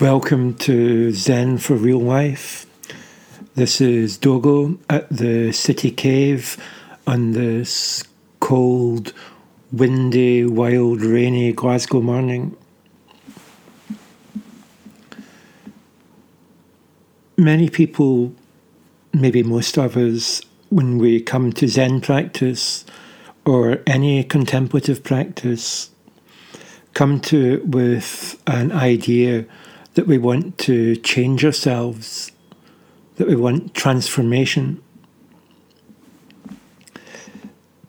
Welcome to Zen for Real Life. This is Dogo at the City Cave on this cold, windy, wild, rainy Glasgow morning. Many people, maybe most of us, when we come to Zen practice or any contemplative practice, come to it with an idea that we want to change ourselves, that we want transformation.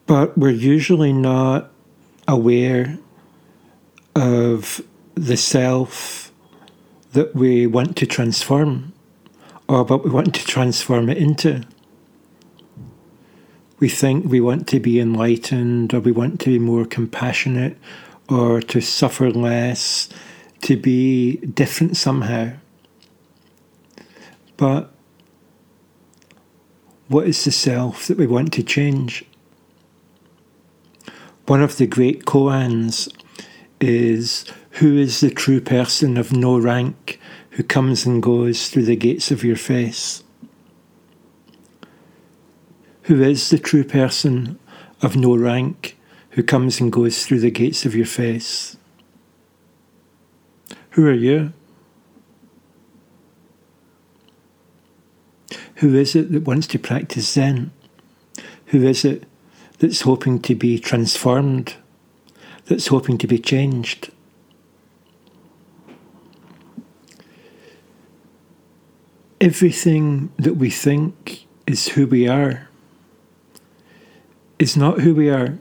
But we're usually not aware of the self that we want to transform or what we want to transform it into. We think we want to be enlightened or we want to be more compassionate or to suffer less to be different somehow. But what is the self that we want to change? One of the great koans is Who is the true person of no rank who comes and goes through the gates of your face? Who is the true person of no rank who comes and goes through the gates of your face? Who are you? Who is it that wants to practice Zen? Who is it that's hoping to be transformed? That's hoping to be changed? Everything that we think is who we are is not who we are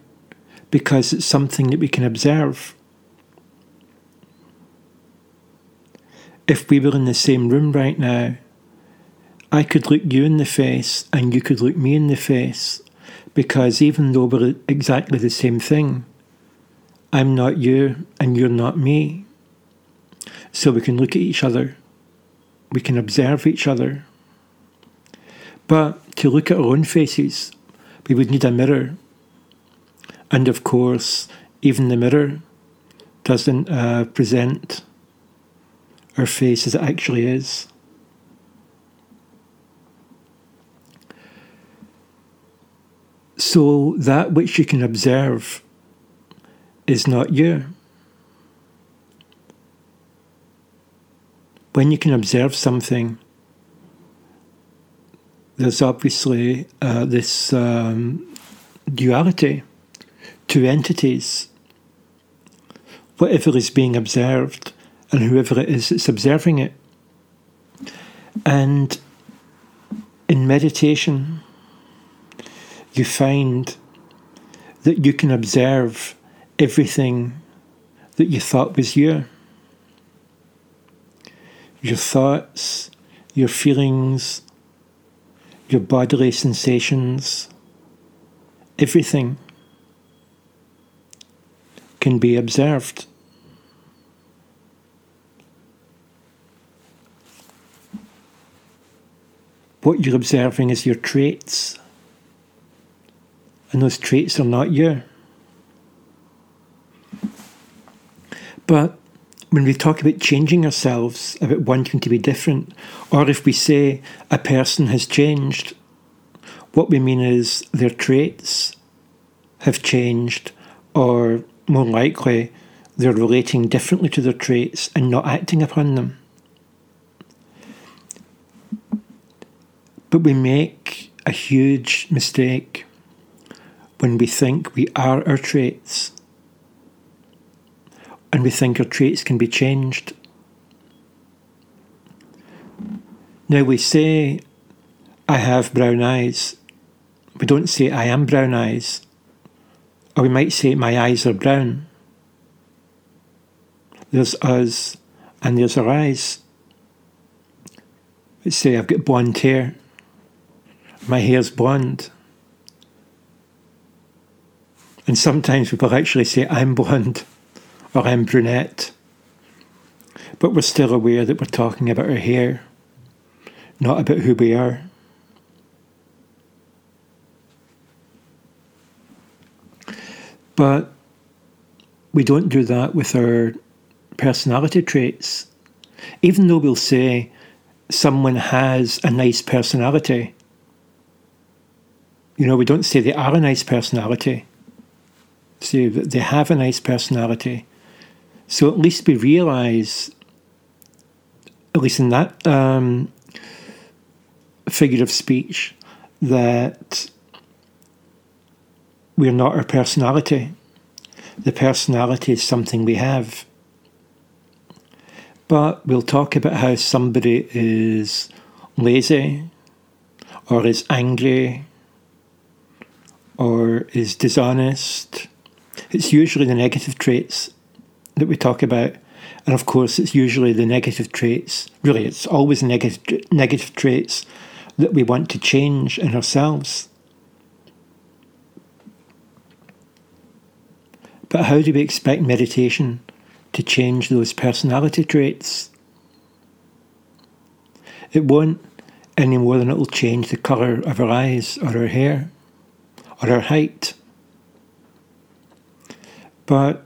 because it's something that we can observe. If we were in the same room right now, I could look you in the face and you could look me in the face because even though we're exactly the same thing, I'm not you and you're not me. So we can look at each other, we can observe each other. But to look at our own faces, we would need a mirror. And of course, even the mirror doesn't uh, present our face as it actually is. So that which you can observe is not you. When you can observe something, there's obviously uh, this um, duality, two entities. Whatever is being observed and whoever it is that's observing it. And in meditation, you find that you can observe everything that you thought was you. Your thoughts, your feelings, your bodily sensations, everything can be observed. What you're observing is your traits. And those traits are not you. But when we talk about changing ourselves, about wanting to be different, or if we say a person has changed, what we mean is their traits have changed, or more likely, they're relating differently to their traits and not acting upon them. But we make a huge mistake when we think we are our traits and we think our traits can be changed. Now we say, I have brown eyes. We don't say, I am brown eyes. Or we might say, my eyes are brown. There's us and there's our eyes. We say, I've got blonde hair my hair's blonde. And sometimes people actually say, I'm blonde or I'm brunette. But we're still aware that we're talking about our hair, not about who we are. But we don't do that with our personality traits. Even though we'll say someone has a nice personality, you know, we don't say they are a nice personality. Say they have a nice personality. So at least we realize, at least in that um, figure of speech, that we're not our personality. The personality is something we have. But we'll talk about how somebody is lazy or is angry or is dishonest. It's usually the negative traits that we talk about. And of course, it's usually the negative traits, really, it's always negative, negative traits that we want to change in ourselves. But how do we expect meditation to change those personality traits? It won't any more than it will change the colour of our eyes or our hair or our height. But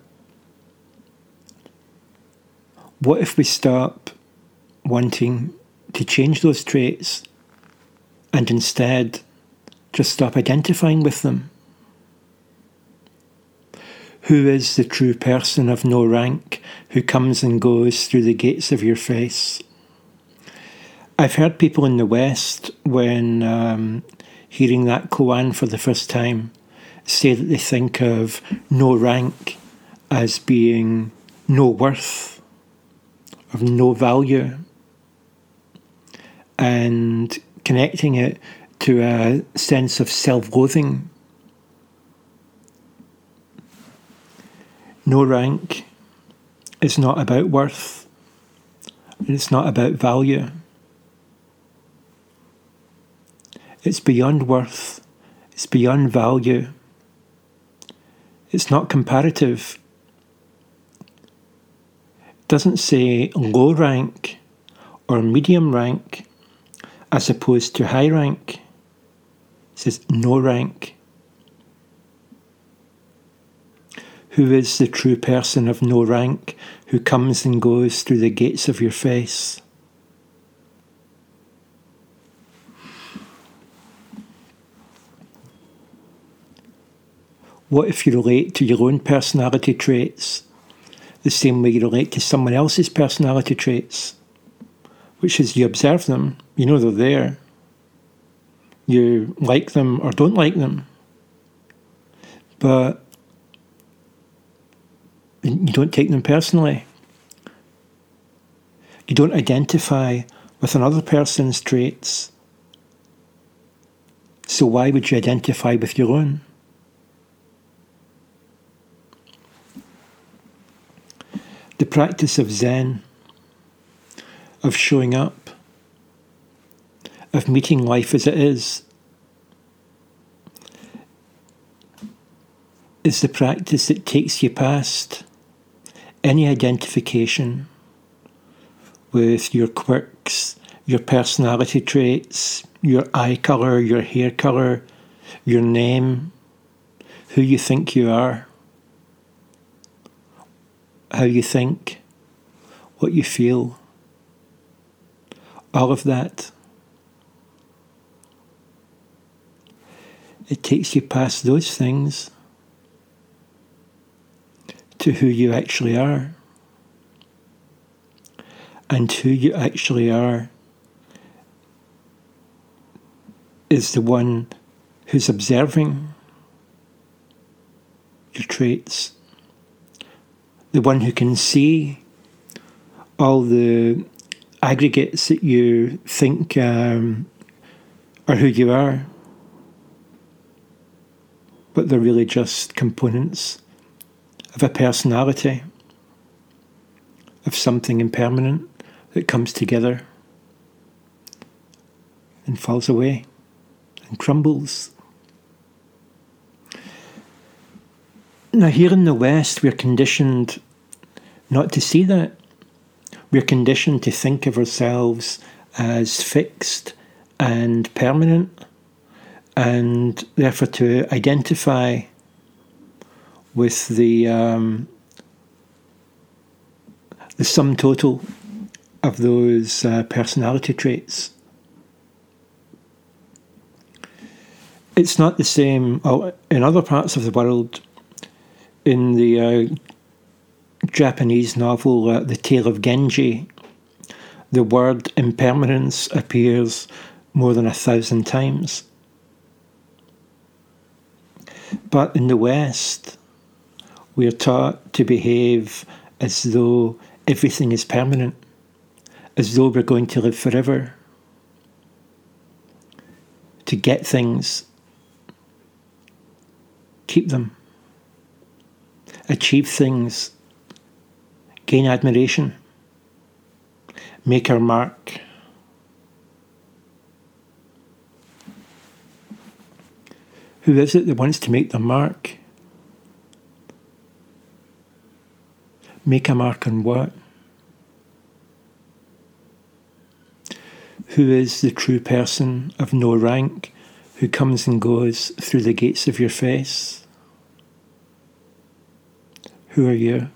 what if we stop wanting to change those traits and instead just stop identifying with them? Who is the true person of no rank who comes and goes through the gates of your face? I've heard people in the West, when um, hearing that koan for the first time, say that they think of no rank as being no worth, of no value, and connecting it to a sense of self loathing No rank is not about worth, it's not about value. It's beyond worth, it's beyond value. It's not comparative. It doesn't say low rank or medium rank as opposed to high rank. It says no rank. Who is the true person of no rank, who comes and goes through the gates of your face? What if you relate to your own personality traits the same way you relate to someone else's personality traits? Which is you observe them, you know they're there, you like them or don't like them. But you don't take them personally. You don't identify with another person's traits. So why would you identify with your own? The practice of Zen, of showing up, of meeting life as it is, is the practice that takes you past any identification with your quirks, your personality traits, your eye colour, your hair colour, your name, who you think you are, how you think, what you feel, all of that. It takes you past those things to who you actually are. And who you actually are is the one who's observing your traits, the one who can see all the aggregates that you think um, are who you are, but they're really just components of a personality, of something impermanent that comes together and falls away and crumbles. Now, here in the West, we're conditioned not to see that. We're conditioned to think of ourselves as fixed and permanent, and therefore to identify with the um, the sum total of those uh, personality traits. It's not the same oh, in other parts of the world. In the uh, Japanese novel uh, The Tale of Genji, the word impermanence appears more than a thousand times. But in the West, we are taught to behave as though everything is permanent, as though we're going to live forever, to get things, keep them, achieve things, gain admiration, make our mark. Who is it that wants to make the mark? Make a mark on what? Who is the true person of no rank who comes and goes through the gates of your face? Who are you?